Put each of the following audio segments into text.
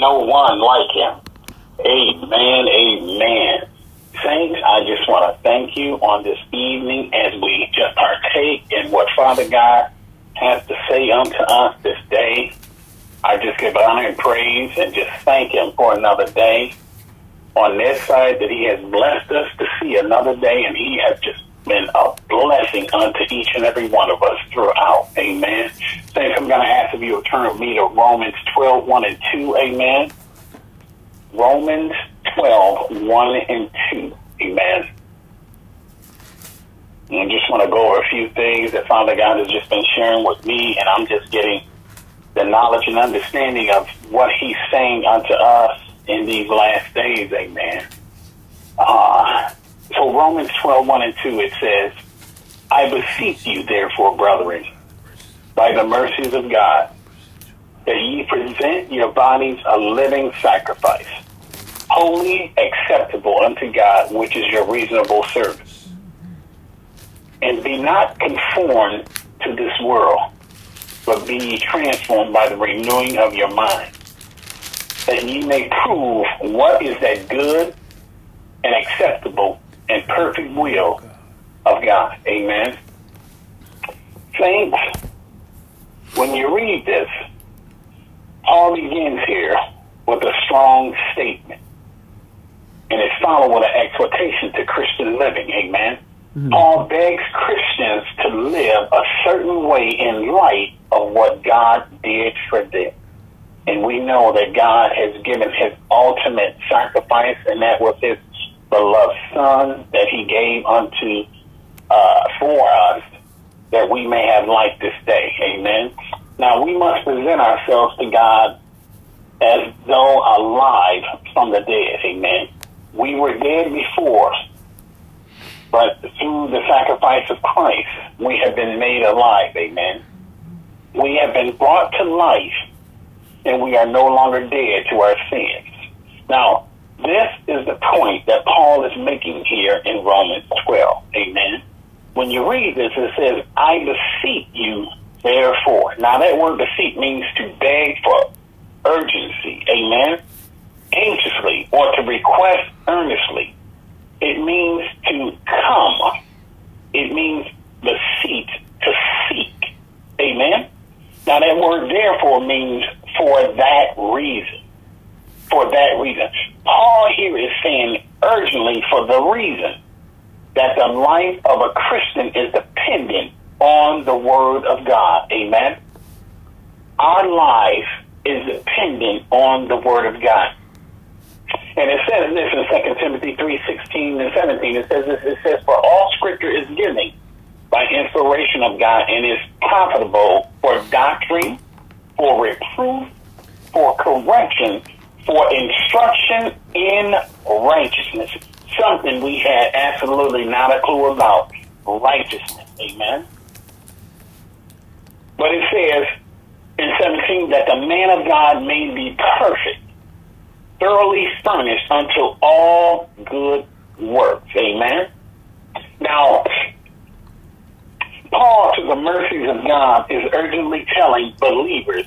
no one like him. Amen, amen. Saints, I just want to thank you on this evening as we just partake in what Father God has to say unto us this day. I just give honor and praise and just thank him for another day on this side that he has blessed us to see another day and he has just been a blessing unto each and every one of us throughout. Amen. Saints, I'm going to ask if you turn with me to Romans 12, 1 and 2. Amen. Romans 12, 1 and 2. Amen. I just want to go over a few things that Father God has just been sharing with me, and I'm just getting the knowledge and understanding of what He's saying unto us in these last days. Amen. Uh, so Romans 12, 1 and 2, it says, I beseech you, therefore, brethren, by the mercies of God, that ye present your bodies a living sacrifice, holy, acceptable unto God, which is your reasonable service. And be not conformed to this world, but be ye transformed by the renewing of your mind, that ye may prove what is that good and acceptable and perfect will of God. Amen. Saints, when you read this, Paul begins here with a strong statement. And it's followed with an exhortation to Christian living. Amen. Mm-hmm. Paul begs Christians to live a certain way in light of what God did for them. And we know that God has given his ultimate sacrifice, and that was his beloved Son that he gave unto uh, for us that we may have life this day. Amen. Now we must present ourselves to God as though alive from the dead. Amen. We were dead before, but through the sacrifice of Christ, we have been made alive. Amen. We have been brought to life, and we are no longer dead to our sins. Now, this is the point that Paul is making here in Romans 12. Amen. When you read this, it says, I beseech you, therefore. Now, that word beseech means to beg for urgency. Amen. Anxiously or to request earnestly. It means to come. It means beseech, to seek. Amen. Now, that word therefore means for that reason for that reason. Paul here is saying urgently for the reason that the life of a Christian is dependent on the Word of God. Amen. Our life is dependent on the Word of God. And it says this in 2 Timothy 3 16 and 17. It says this, it says, For all scripture is given by inspiration of God and is profitable for doctrine, for reproof, for correction, for instruction in righteousness. Something we had absolutely not a clue about. Righteousness. Amen. But it says in 17 that the man of God may be perfect, thoroughly furnished unto all good works. Amen. Now, Paul, to the mercies of God, is urgently telling believers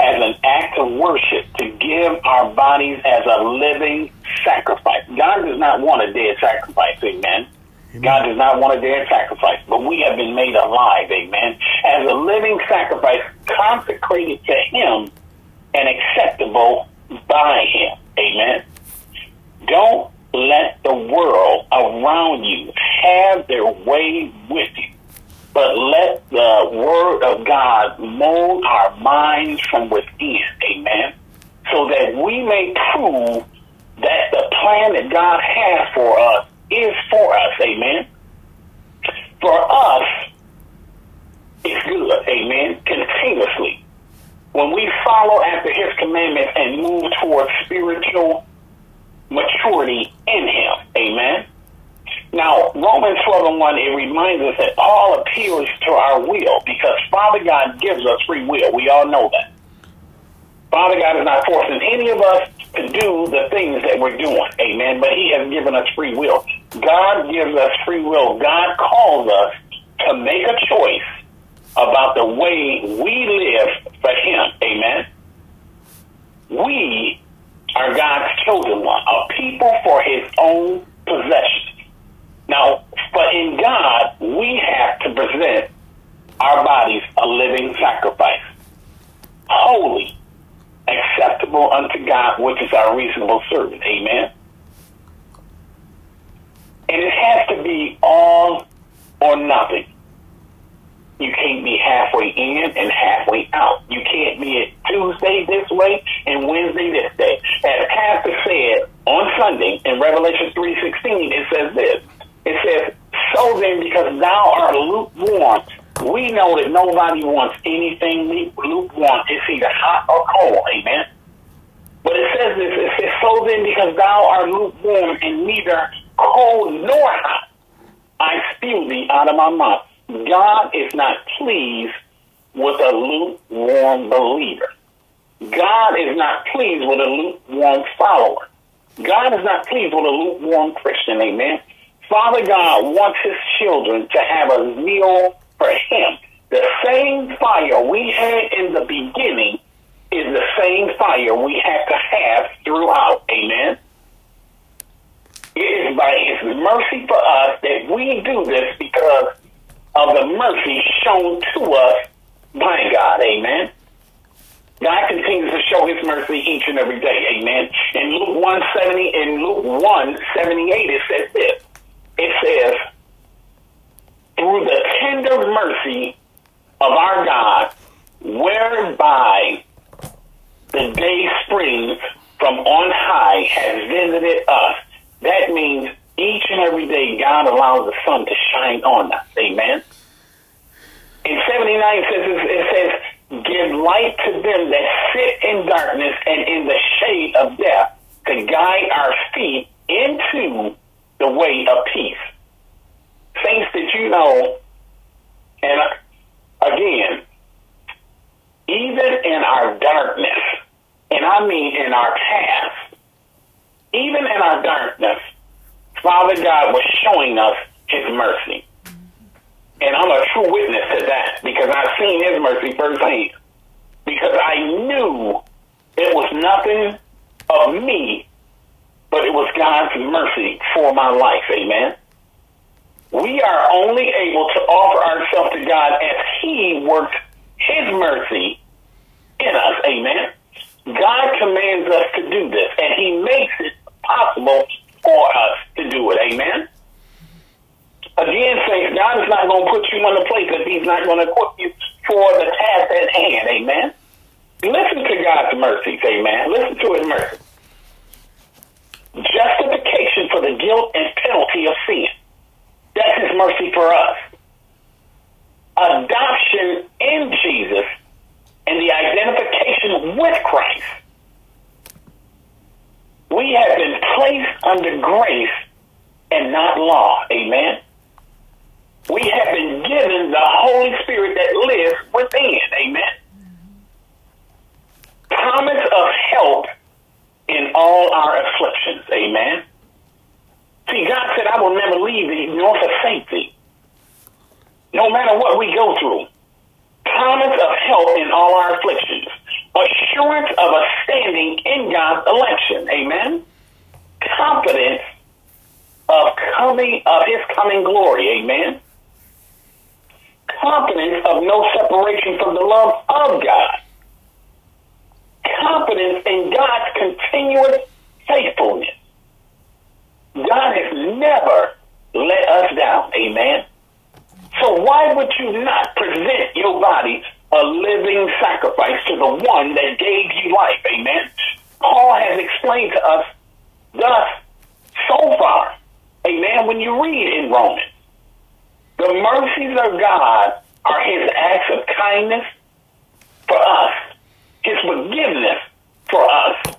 as an act of worship to give our bodies as a living sacrifice. God does not want a dead sacrifice, amen. amen. God does not want a dead sacrifice, but we have been made alive, amen, as a living sacrifice consecrated to Him and acceptable by Him, amen. Don't let the world around you have their way with you but let the word of God mold our minds from within. Amen. So that we may prove that the plan that God has for us is for us. Amen. For us, it's good. Amen. Continuously. When we follow after his commandments and move towards spiritual maturity in him. Amen. Now, Romans 12 and 1, it reminds us that Paul appeals to our will because Father God gives us free will. We all know that. Father God is not forcing any of us to do the things that we're doing. Amen. But He has given us free will. God gives us free will. God calls us to make a choice about the way we live for Him. Amen. We are God's chosen one, a people for his own possession. In God, we have to present our bodies a living sacrifice, holy, acceptable unto God, which is our reasonable service. Amen. And it has to be all or nothing. You can't be halfway in and halfway out. You can't be at Tuesday this way and Wednesday this day. As Pastor said on Sunday in Revelation 3.16, it says this. It says, So then, because thou art lukewarm, we know that nobody wants anything lukewarm. It's either hot or cold. Amen. But it says this. It says, So then, because thou art lukewarm and neither cold nor hot, I spew thee out of my mouth. God is not pleased with a lukewarm believer. God is not pleased with a lukewarm follower. God is not pleased with a lukewarm Christian. Amen. Father God wants his children to have a zeal for him. The same fire we had in the beginning is the same fire we have to have throughout. Amen. It is by his mercy for us that we do this because of the mercy shown to us by God. Amen. God continues to show his mercy each and every day. Amen. In Luke 170, in Luke 178, it says this. It says, through the tender mercy of our God, whereby the day springs from on high has visited us. That means each and every day God allows the sun to shine on us. Amen. In 79 it says, it says, give light to them that sit in darkness and in the shade of death to guide our feet into the way of peace. Things that you know, and again, even in our darkness, and I mean in our past, even in our darkness, Father God was showing us his mercy. And I'm a true witness to that because I've firsthand. Because I knew it was nothing of me, but it was God's mercy for my life. Amen. We are only able to offer ourselves to God as he works his mercy in us. Amen. God commands us to do this, and he makes it possible for us to do it. Amen. Again, saints, God is not going to put you in a place that He's not going to equip you for the task at hand. Amen. Listen to God's mercies. Amen. Listen to His mercy. Justification for the guilt and penalty of sin. That's His mercy for us. Adoption in Jesus and the identification with Christ we have been placed under grace and not law. Amen. We have been given the Holy Spirit that lives within. Amen. Promise of help in all our afflictions. Amen. See, God said, I will never leave thee nor forsake thee. No matter what we go through. Promise of help in all our afflictions assurance of a standing in God's election. Amen. Confidence of coming of his coming glory. Amen. Confidence of no separation from the love of God. Confidence in God's continuous faithfulness. God has never let us down. Amen. So why would you not present your body a living sacrifice to the one that gave you life. Amen. Paul has explained to us thus so far. Amen. When you read in Romans, the mercies of God are his acts of kindness for us, his forgiveness for us,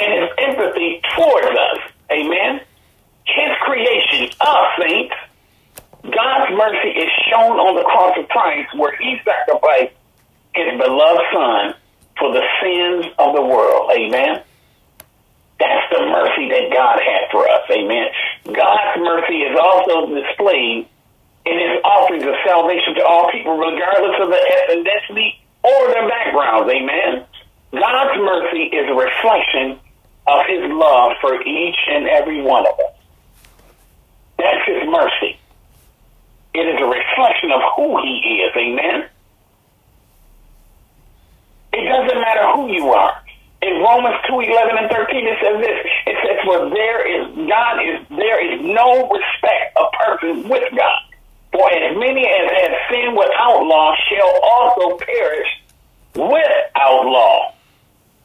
and his empathy towards us. Amen. His creation, us saints. God's mercy is shown on the cross of Christ where he sacrificed his beloved Son for the sins of the world. Amen. That's the mercy that God had for us. Amen. God's mercy is also displayed in his offerings of salvation to all people, regardless of their ethnicity or their backgrounds. Amen. God's mercy is a reflection of his love for each and every one of us. That's his mercy. It is a reflection of who he is. Amen. It doesn't matter who you are. In Romans 2, 11 and 13, it says this. It says, for there is, God is, there is no respect of person with God. For as many as have sinned without law shall also perish without law.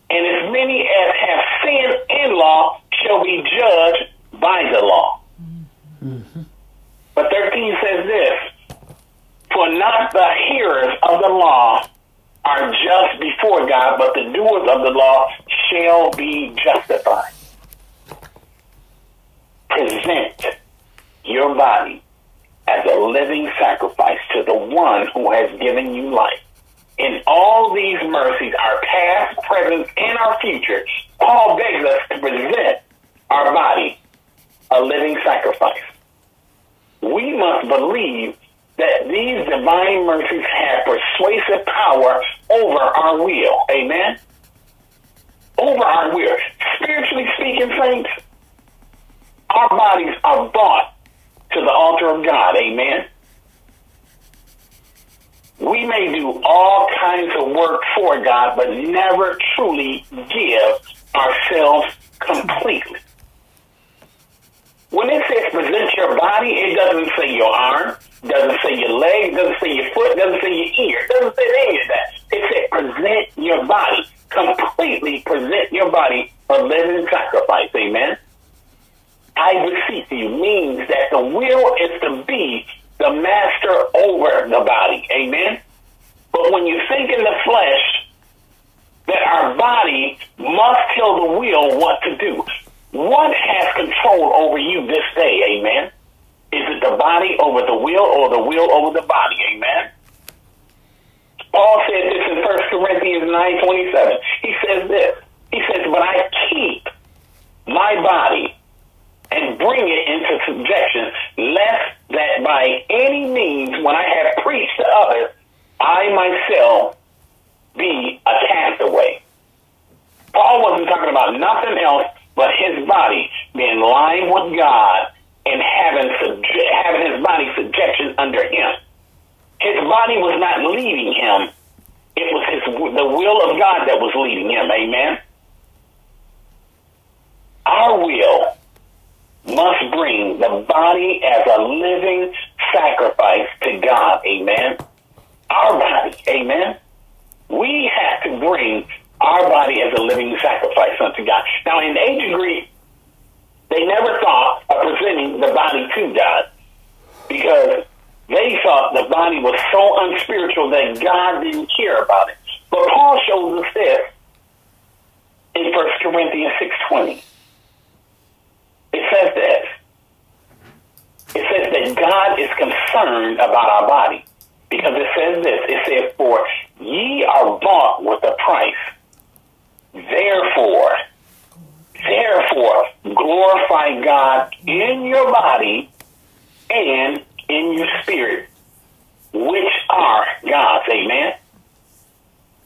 And as many as have sinned in law shall be judged by the law. Mm-hmm. But 13 says this For not the hearers of the law are just before God, but the doers of the law shall be justified. Present your body as a living sacrifice to the one who has given you life. In all these mercies, our past, present, and our future, Paul begs us to present our body a living sacrifice. We must believe that these divine mercies have persuasive power over our will. Amen? Over our will. Spiritually speaking, saints, our bodies are bought to the altar of God. Amen? We may do all kinds of work for God, but never truly give ourselves completely. When it says present your body, it doesn't say your arm, doesn't say your leg, doesn't say your foot, doesn't say your ear, doesn't say any of that. It says present your body. Completely present your body a living sacrifice. Amen. I beseech you means that the will is to be the master over the body. Amen. But when you think in the flesh, that our body must tell the will what to do. What has control over you this day? Amen. Is it the body over the will or the will over the body? Amen. Paul said this in 1 Corinthians 9 27. He says this. He says, But I keep my body and bring it into subjection, lest that by any means, when I have preached to others, I myself be a castaway. Paul wasn't talking about nothing else but his body being lying with God and having having his body subjection under him. His body was not leading him; it was his the will of God that was leading him. Amen. Our will must bring the body as a living sacrifice to God. Amen. Our body. Amen. We have to bring our body as a living sacrifice unto God. Now, in ancient Greek, they never thought of presenting the body to God because they thought the body was so unspiritual that God didn't care about it. But Paul shows us this in 1 Corinthians 6.20. It says this. It says that God is concerned about our body. Because it says this. It says, For ye are bought with a price. Therefore, therefore, glorify God in your body and in your spirit, which are God's. Amen.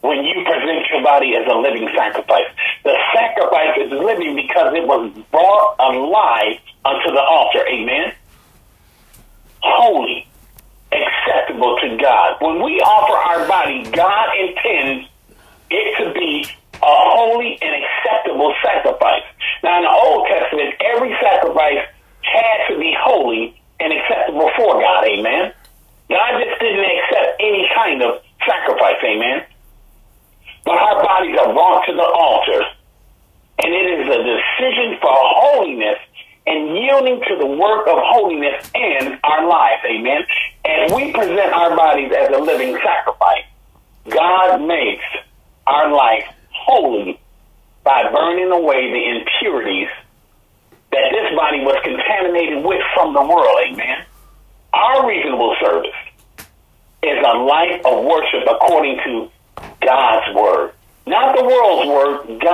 When you present your body as a living sacrifice, the sacrifice is living because it was brought alive unto the altar. Amen. Holy, acceptable to God. When we offer our body, God intends it to be a holy and acceptable sacrifice. Now, in the Old Testament,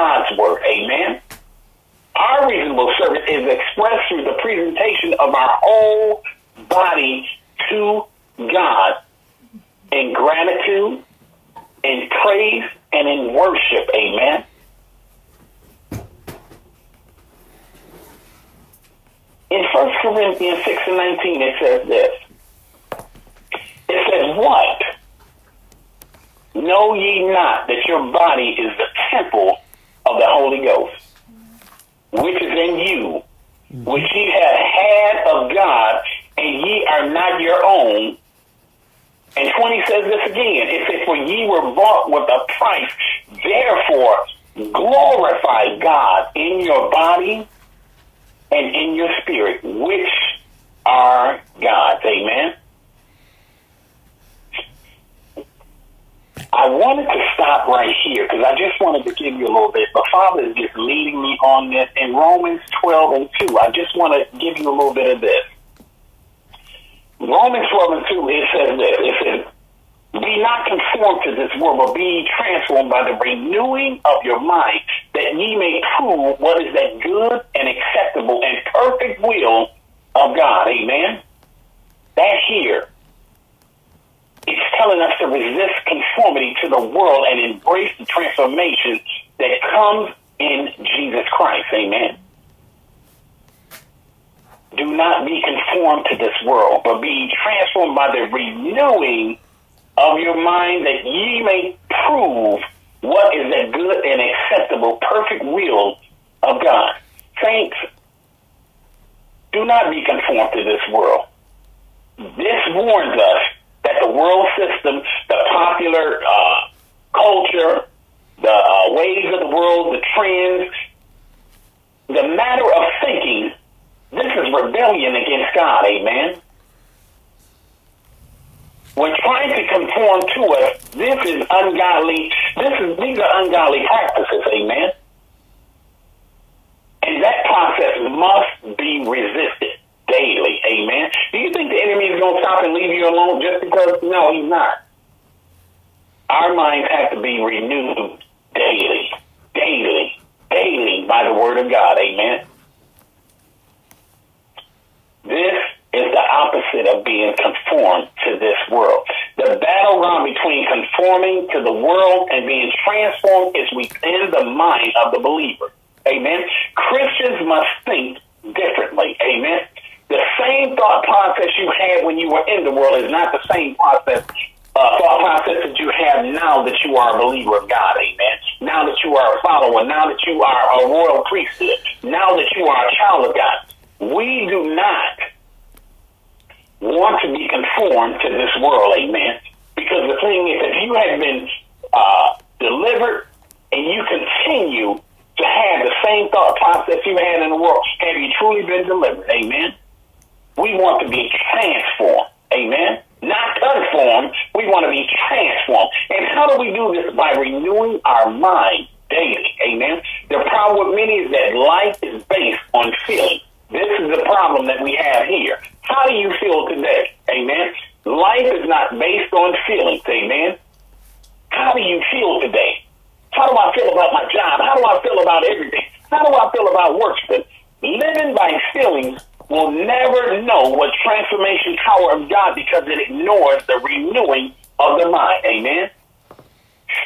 God's word. Amen. Our reasonable service is expressed through the presentation of our whole body to God in gratitude, in praise, and in worship. Amen. In 1 Corinthians 6 and 19, it says this. It says, What? Know ye not that your body is the temple of the Holy Ghost, which is in you, mm-hmm. which ye have had of God, and ye are not your own. And 20 says this again. It says, For ye were bought with a price. Therefore, glorify God in your body and in your spirit, which are God's. Amen. I wanted to stop right here because I just wanted to give you a little bit. But Father is just leading me on this in Romans 12 and 2. I just want to give you a little bit of this. Romans 12 and 2, it says this. It says, Be not conformed to this world, but be transformed by the renewing of your mind, that ye may prove what is that good and acceptable and perfect will of God. Amen. That here telling us to resist conformity to the world and embrace the transformation that comes in Jesus Christ. Amen. Do not be conformed to this world, but be transformed by the renewing of your mind that ye may prove what is the good and acceptable, perfect will of God. Saints, do not be conformed to this world. This warns us that the world system, the popular uh, culture, the uh, ways of the world, the trends, the matter of thinking, this is rebellion against God, amen. When trying to conform to us, this is ungodly, this is these are ungodly practices, amen. And that process must be resisted Amen. Do you think the enemy is going to stop and leave you alone just because? No, he's not. Our minds have to be renewed daily, daily, daily by the word of God. Amen. This is the opposite of being conformed to this world. The battleground between conforming to the world and being transformed is within the mind of the believer. Amen. Christians must think differently. Amen. The same thought process you had when you were in the world is not the same process uh, thought process that you have now that you are a believer of God, amen. Now that you are a follower, now that you are a royal priesthood, now that you are a child of God. We do not want to be conformed to this world, amen. Because the thing is, if you have been uh, delivered and you continue to have the same thought process you had in the world, have you truly been delivered, amen? We want to be transformed. Amen. Not conformed. We want to be transformed. And how do we do this? By renewing our mind daily. Amen. The problem with many is that life is based on feeling. This is the problem that we have here. How do you feel today? Amen. Life is not based on feelings. Amen. How do you feel today? How do I feel about my job? How do I feel about everything? How do I feel about worshiping? Living by feelings will never know what transformation power of God because it ignores the renewing of the mind. Amen.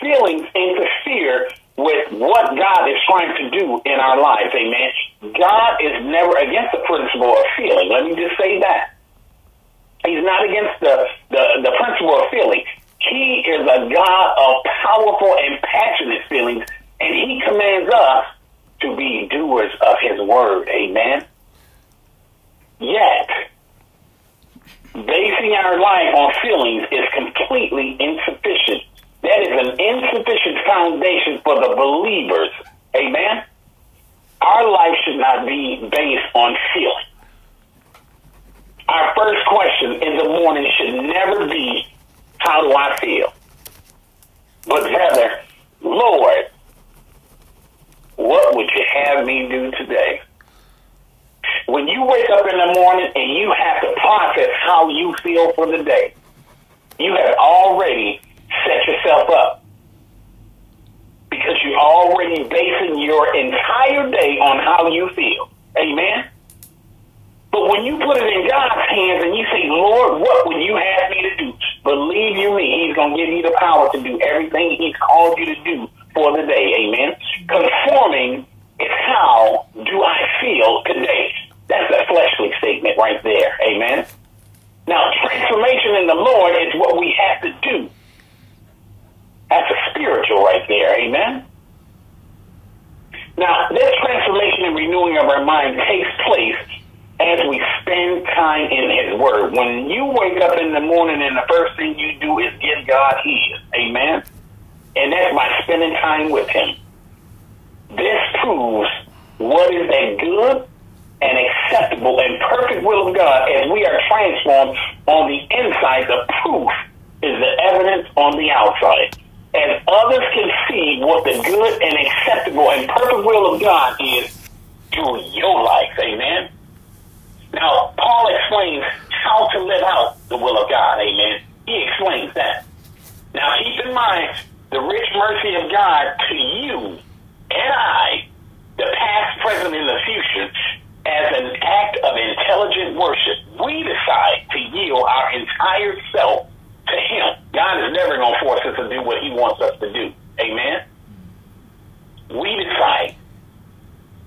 Feelings interfere with what God is trying to do in our lives. Amen. God is never against the principle of feeling. Let me just say that. He's not against the, the, the principle of feeling. He is a God of powerful and passionate feelings, and he commands us to be doers of his word. Amen. Yet, basing our life on feelings is completely insufficient. That is an insufficient foundation for the believers. Amen? Our life should not be based on feeling. Our first question in the morning should never be, How do I feel? But rather, Lord, what would you have me do today? When you wake up in the morning and you have to process how you feel for the day, you have already set yourself up because you're already basing your entire day on how you feel. Amen? But when you put it in God's hands and you say, Lord, what would you have? Believe you me, He's going to give you the power to do everything He's called you to do for the day. Amen? Conforming is how do I feel today? That's a fleshly statement right there. Amen. Now, transformation in the Lord is what we have to do. That's a spiritual right there. Amen. Now, this transformation and renewing of our mind takes place as we spend time in His Word. When you wake up in the morning and the first thing you do is give God His. Amen. And that's by spending time with Him. This proves what is that good and acceptable and perfect will of God as we are transformed on the inside. The proof is the evidence on the outside and others can see what the good and acceptable and perfect will of God is through your life. Amen. Now, Paul explains how to live out the will of God. Amen. He explains that. Now, keep in mind the rich mercy of God to you and I, the past, present, and the future, as an act of intelligent worship. We decide to yield our entire self to Him. God is never going to force us to do what He wants us to do. Amen? We decide.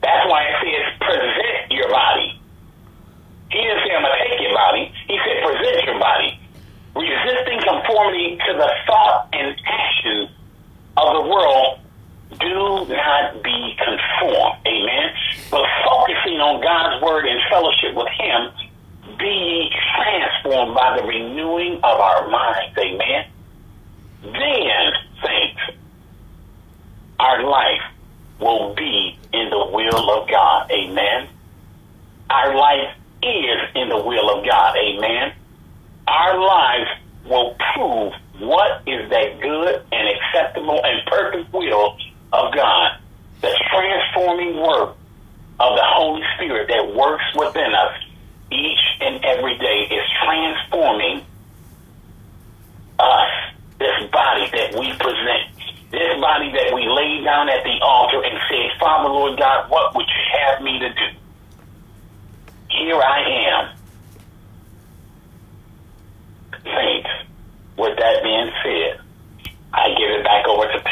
That's why it says present your body. He didn't say I'm going to take your body. He said present your body. Resisting conformity to the thought and actions of the world do not be conformed. Amen. But focusing on God's word and fellowship with Him be transformed by the renewing of our minds. Amen. Then, saints, our life will be in the will of God. Amen. Our life is in the will of God. Amen. Our lives will prove what is that good and acceptable and perfect will of God. The transforming work of the Holy Spirit that works within us each and every day is transforming us, this body that we present, this body that we lay down at the altar and say, Father, Lord God, what would you have me to do? Here I am. Saints, with that being said, I give it back over to Pat.